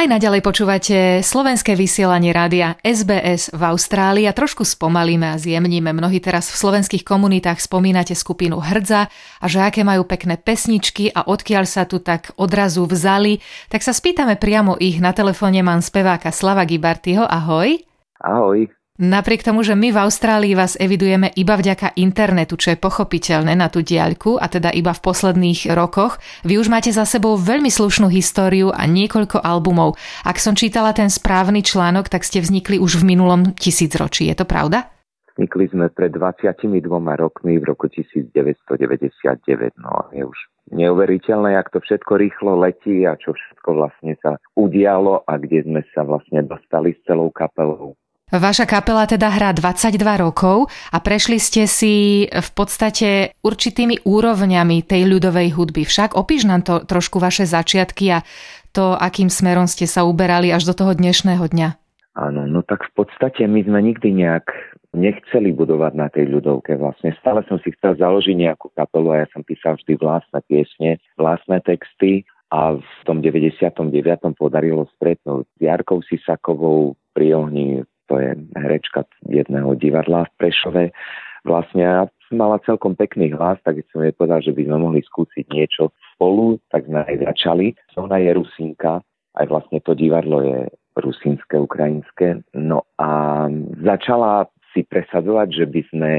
Aj naďalej počúvate slovenské vysielanie rádia SBS v Austrálii a trošku spomalíme a zjemníme. Mnohí teraz v slovenských komunitách spomínate skupinu Hrdza a že aké majú pekné pesničky a odkiaľ sa tu tak odrazu vzali, tak sa spýtame priamo ich. Na telefóne mám speváka Slava Gibartyho. Ahoj. Ahoj. Napriek tomu, že my v Austrálii vás evidujeme iba vďaka internetu, čo je pochopiteľné na tú diaľku, a teda iba v posledných rokoch, vy už máte za sebou veľmi slušnú históriu a niekoľko albumov. Ak som čítala ten správny článok, tak ste vznikli už v minulom tisícročí. Je to pravda? Vznikli sme pred 22 rokmi v roku 1999. No je už neuveriteľné, jak to všetko rýchlo letí a čo všetko vlastne sa udialo a kde sme sa vlastne dostali s celou kapelou. Vaša kapela teda hrá 22 rokov a prešli ste si v podstate určitými úrovňami tej ľudovej hudby. Však opíš nám to trošku vaše začiatky a to, akým smerom ste sa uberali až do toho dnešného dňa. Áno, no tak v podstate my sme nikdy nejak nechceli budovať na tej ľudovke vlastne. Stále som si chcel založiť nejakú kapelu a ja som písal vždy vlastné piesne, vlastné texty a v tom 99. podarilo stretnúť s Jarkou Sisakovou pri ohni to je herečka jedného divadla v Prešove. Vlastne mala celkom pekný hlas, tak som jej povedal, že by sme mohli skúsiť niečo spolu, tak sme aj začali. Ona je Rusinka, aj vlastne to divadlo je rusínske, ukrajinské. No a začala si presadzovať, že by sme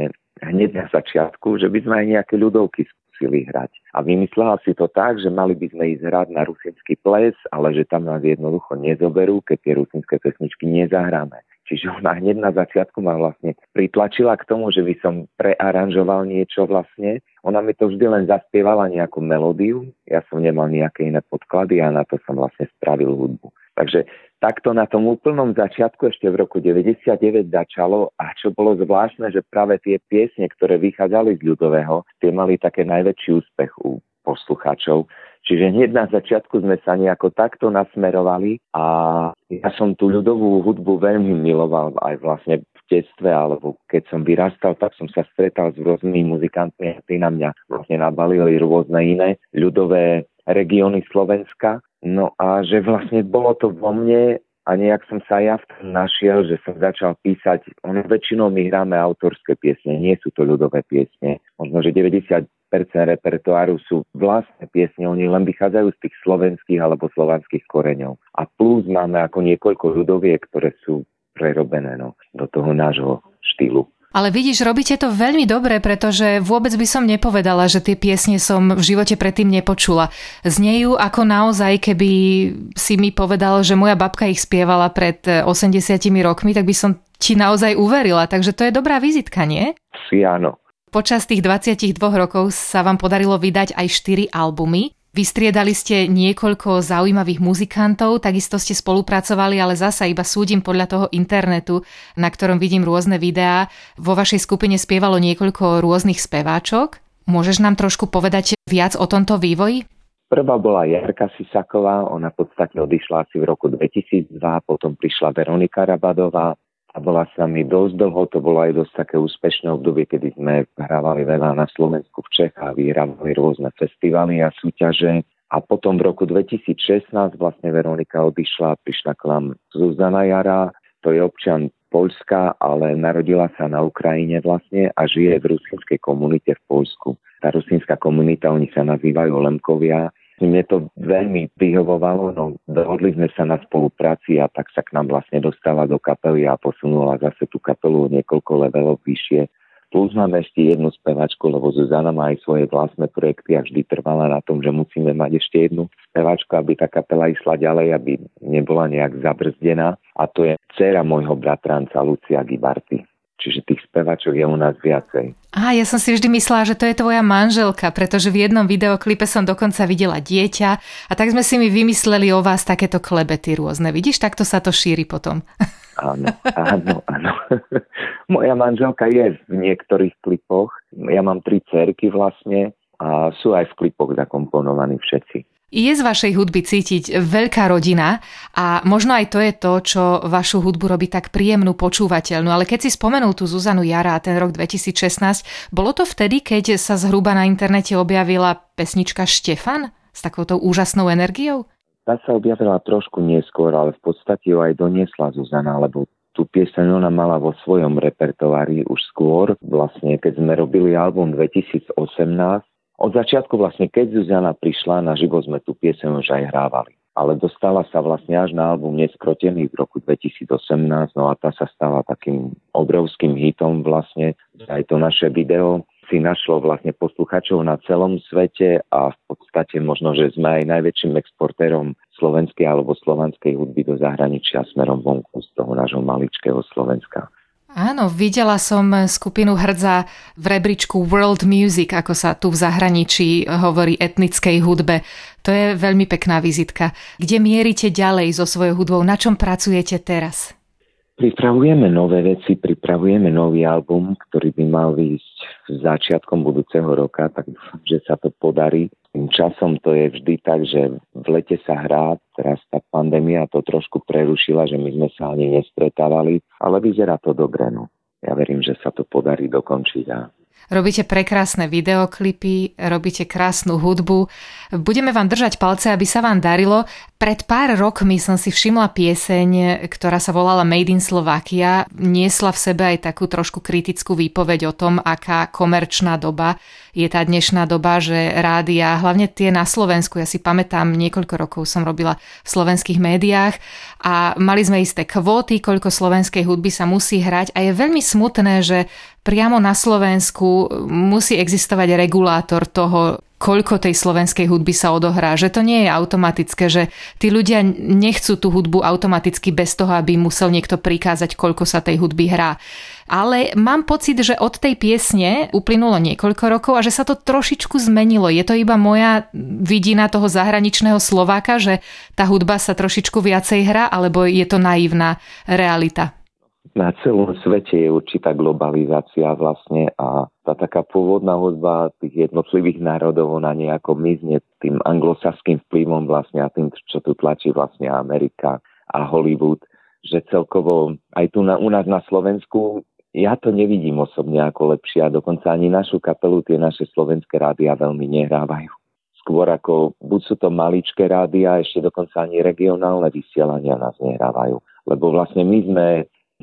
hneď na začiatku, že by sme aj nejaké ľudovky skúsili hrať. A vymyslela si to tak, že mali by sme ísť hrať na rusínsky ples, ale že tam nás jednoducho nezoberú, keď tie rusínske pesničky nezahráme. Čiže ona hneď na začiatku ma vlastne pritlačila k tomu, že by som prearanžoval niečo vlastne. Ona mi to vždy len zaspievala nejakú melódiu, ja som nemal nejaké iné podklady a na to som vlastne spravil hudbu. Takže takto na tom úplnom začiatku ešte v roku 99 začalo a čo bolo zvláštne, že práve tie piesne, ktoré vychádzali z ľudového, tie mali také najväčší úspech u poslucháčov. Čiže hneď na začiatku sme sa nejako takto nasmerovali a ja som tú ľudovú hudbu veľmi miloval aj vlastne v detstve, alebo keď som vyrastal, tak som sa stretal s rôznymi muzikantmi a tí na mňa vlastne nabalili rôzne iné ľudové regióny Slovenska. No a že vlastne bolo to vo mne a nejak som sa ja našiel, že som začal písať, ono väčšinou my hráme autorské piesne, nie sú to ľudové piesne. Možno, že 90 repertoáru sú vlastné piesne, oni len vychádzajú z tých slovenských alebo slovanských koreňov. A plus máme ako niekoľko ľudoviek, ktoré sú prerobené no, do toho nášho štýlu. Ale vidíš, robíte to veľmi dobre, pretože vôbec by som nepovedala, že tie piesne som v živote predtým nepočula. Znejú ako naozaj, keby si mi povedal, že moja babka ich spievala pred 80 rokmi, tak by som ti naozaj uverila. Takže to je dobrá vizitka, nie? Si áno. Počas tých 22 rokov sa vám podarilo vydať aj 4 albumy. Vystriedali ste niekoľko zaujímavých muzikantov, takisto ste spolupracovali, ale zasa iba súdim podľa toho internetu, na ktorom vidím rôzne videá. Vo vašej skupine spievalo niekoľko rôznych speváčok. Môžeš nám trošku povedať viac o tomto vývoji? Prvá bola Jarka Sisaková, ona v podstate odišla asi v roku 2002, potom prišla Veronika Rabadová, a bola sa mi dosť dlho, to bolo aj dosť také úspešné obdobie, kedy sme hrávali veľa na Slovensku v Čechách, vyhrávali rôzne festivaly a súťaže. A potom v roku 2016 vlastne Veronika odišla, prišla k nám Zuzana Jara, to je občan Polska, ale narodila sa na Ukrajine vlastne a žije v rusínskej komunite v Polsku. Tá rusínska komunita, oni sa nazývajú Lemkovia, mne to veľmi vyhovovalo, no dohodli sme sa na spolupráci a tak sa k nám vlastne dostala do kapely a posunula zase tú kapelu niekoľko levelov vyššie. Plus máme ešte jednu spevačku, lebo Zuzana má aj svoje vlastné projekty a vždy trvala na tom, že musíme mať ešte jednu spevačku, aby tá kapela išla ďalej, aby nebola nejak zabrzdená. A to je dcera môjho bratranca Lucia Gibarty. Čiže tých spevačok je u nás viacej. A ja som si vždy myslela, že to je tvoja manželka, pretože v jednom videoklipe som dokonca videla dieťa a tak sme si mi vymysleli o vás takéto klebety rôzne. Vidíš, takto sa to šíri potom. Áno, áno, áno. Moja manželka je v niektorých klipoch. Ja mám tri cerky vlastne a sú aj v klipoch zakomponovaní všetci. Je z vašej hudby cítiť veľká rodina a možno aj to je to, čo vašu hudbu robí tak príjemnú, počúvateľnú. Ale keď si spomenul tú Zuzanu Jara a ten rok 2016, bolo to vtedy, keď sa zhruba na internete objavila pesnička Štefan s takouto úžasnou energiou? Tá sa objavila trošku neskôr, ale v podstate ju aj doniesla Zuzana, lebo tú pieseň ona mala vo svojom repertoári už skôr. Vlastne, keď sme robili album 2018, od začiatku vlastne, keď Zuzana prišla na živo, sme tú pieseň už aj hrávali. Ale dostala sa vlastne až na album Neskrotený v roku 2018, no a tá sa stala takým obrovským hitom vlastne. Aj to naše video si našlo vlastne posluchačov na celom svete a v podstate možno, že sme aj najväčším exportérom slovenskej alebo slovanskej hudby do zahraničia smerom vonku z toho nášho maličkého Slovenska. Áno, videla som skupinu hrdza v rebríčku World Music, ako sa tu v zahraničí hovorí etnickej hudbe. To je veľmi pekná vizitka. Kde mierite ďalej so svojou hudbou? Na čom pracujete teraz? Pripravujeme nové veci, pripravujeme nový album, ktorý by mal výjsť začiatkom budúceho roka, tak dúfam, že sa to podarí. Tým časom to je vždy tak, že v lete sa hrá, teraz tá pandémia to trošku prerušila, že my sme sa ani nestretávali, ale vyzerá to dobre. No. Ja verím, že sa to podarí dokončiť a Robíte prekrásne videoklipy, robíte krásnu hudbu. Budeme vám držať palce, aby sa vám darilo. Pred pár rokmi som si všimla pieseň, ktorá sa volala Made in Slovakia. Niesla v sebe aj takú trošku kritickú výpoveď o tom, aká komerčná doba je tá dnešná doba, že rádia, hlavne tie na Slovensku, ja si pamätám, niekoľko rokov som robila v slovenských médiách a mali sme isté kvóty, koľko slovenskej hudby sa musí hrať a je veľmi smutné, že priamo na Slovensku musí existovať regulátor toho, koľko tej slovenskej hudby sa odohrá, že to nie je automatické, že tí ľudia nechcú tú hudbu automaticky bez toho, aby musel niekto prikázať, koľko sa tej hudby hrá. Ale mám pocit, že od tej piesne uplynulo niekoľko rokov a že sa to trošičku zmenilo. Je to iba moja vidina toho zahraničného Slováka, že tá hudba sa trošičku viacej hrá, alebo je to naivná realita? Na celom svete je určitá globalizácia vlastne a tá taká pôvodná hudba tých jednotlivých národov, ona nejako mizne tým anglosaským vplyvom vlastne a tým, čo tu tlačí vlastne Amerika a Hollywood, že celkovo aj tu na, u nás na Slovensku ja to nevidím osobne ako lepšie a dokonca ani našu kapelu tie naše slovenské rádia veľmi nehrávajú. Skôr ako buď sú to maličké rádia, ešte dokonca ani regionálne vysielania nás nehrávajú. Lebo vlastne my sme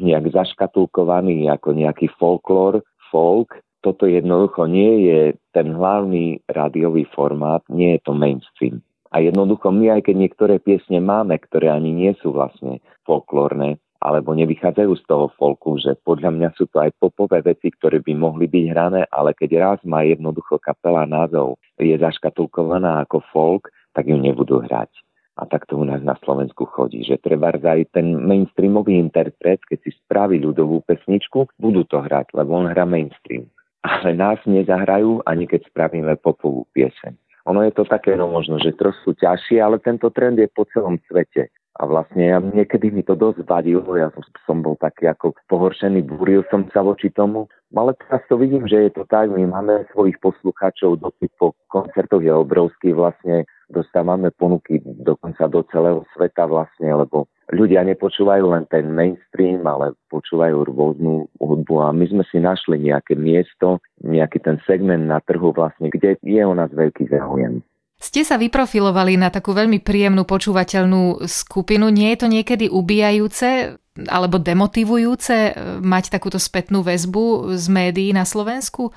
nejak zaškatulkovaný ako nejaký folklór, folk. Toto jednoducho nie je ten hlavný rádiový formát, nie je to mainstream. A jednoducho my, aj keď niektoré piesne máme, ktoré ani nie sú vlastne folklórne, alebo nevychádzajú z toho folku, že podľa mňa sú to aj popové veci, ktoré by mohli byť hrané, ale keď raz má jednoducho kapela názov, je zaškatulkovaná ako folk, tak ju nebudú hrať. A tak to u nás na Slovensku chodí, že treba aj ten mainstreamový interpret, keď si spraví ľudovú pesničku, budú to hrať, lebo on hrá mainstream. Ale nás nezahrajú, ani keď spravíme popovú pieseň. Ono je to také, no možno, že trošku ťažšie, ale tento trend je po celom svete. A vlastne ja, niekedy mi to dosť vadilo, ja som, som bol taký ako pohoršený, búril som sa voči tomu, ale teraz to vidím, že je to tak, my máme svojich poslucháčov, dopyt po koncertoch je obrovský vlastne, dostávame ponuky dokonca do celého sveta vlastne, lebo ľudia nepočúvajú len ten mainstream, ale počúvajú rôznu hudbu a my sme si našli nejaké miesto, nejaký ten segment na trhu vlastne, kde je o nás veľký záujem. Ste sa vyprofilovali na takú veľmi príjemnú počúvateľnú skupinu. Nie je to niekedy ubíjajúce alebo demotivujúce eh, mať takúto spätnú väzbu z médií na Slovensku?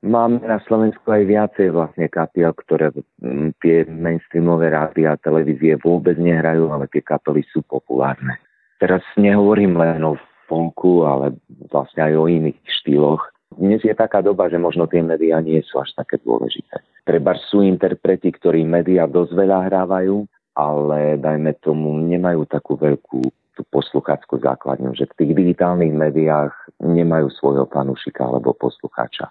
Máme na Slovensku aj viacej vlastne kapiel, ktoré mm, tie mainstreamové rády a televízie vôbec nehrajú, ale tie kapely sú populárne. Teraz nehovorím len o folku, ale vlastne aj o iných štýloch. Dnes je taká doba, že možno tie médiá nie sú až také dôležité. Treba sú interpreti, ktorí médiá dosť veľa hrávajú, ale dajme tomu nemajú takú veľkú tú poslucháckú základňu, že v tých digitálnych médiách nemajú svojho fanúšika alebo poslucháča.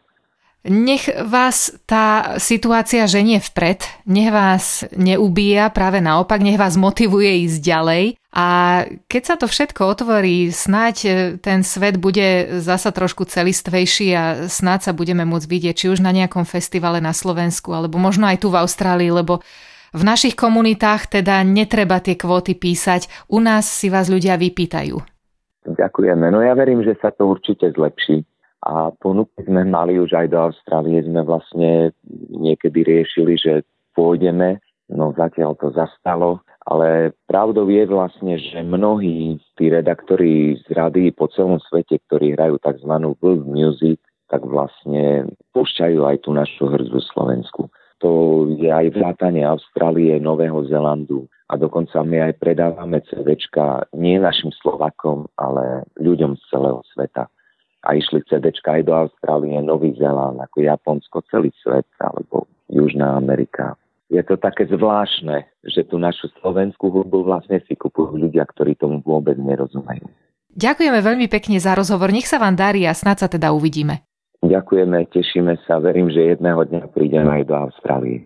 Nech vás tá situácia ženie vpred, nech vás neubíja, práve naopak, nech vás motivuje ísť ďalej. A keď sa to všetko otvorí, snáď e, ten svet bude zasa trošku celistvejší a snáď sa budeme môcť vidieť, či už na nejakom festivale na Slovensku, alebo možno aj tu v Austrálii, lebo v našich komunitách teda netreba tie kvóty písať, u nás si vás ľudia vypýtajú. Ďakujeme. No ja verím, že sa to určite zlepší a ponuky sme mali už aj do Austrálie. Sme vlastne niekedy riešili, že pôjdeme, no zatiaľ to zastalo, ale pravdou je vlastne, že mnohí tí redaktori z rady po celom svete, ktorí hrajú tzv. world music, tak vlastne púšťajú aj tú našu hrdzu Slovensku. To je aj vrátanie Austrálie, Nového Zelandu a dokonca my aj predávame CDčka nie našim Slovakom, ale ľuďom z celého sveta a išli CDčka aj do Austrálie, Nový Zeland, ako Japonsko, celý svet, alebo Južná Amerika. Je to také zvláštne, že tú našu slovenskú hudbu vlastne si kupujú ľudia, ktorí tomu vôbec nerozumejú. Ďakujeme veľmi pekne za rozhovor, nech sa vám darí a snad sa teda uvidíme. Ďakujeme, tešíme sa, verím, že jedného dňa prídeme aj do Austrálie.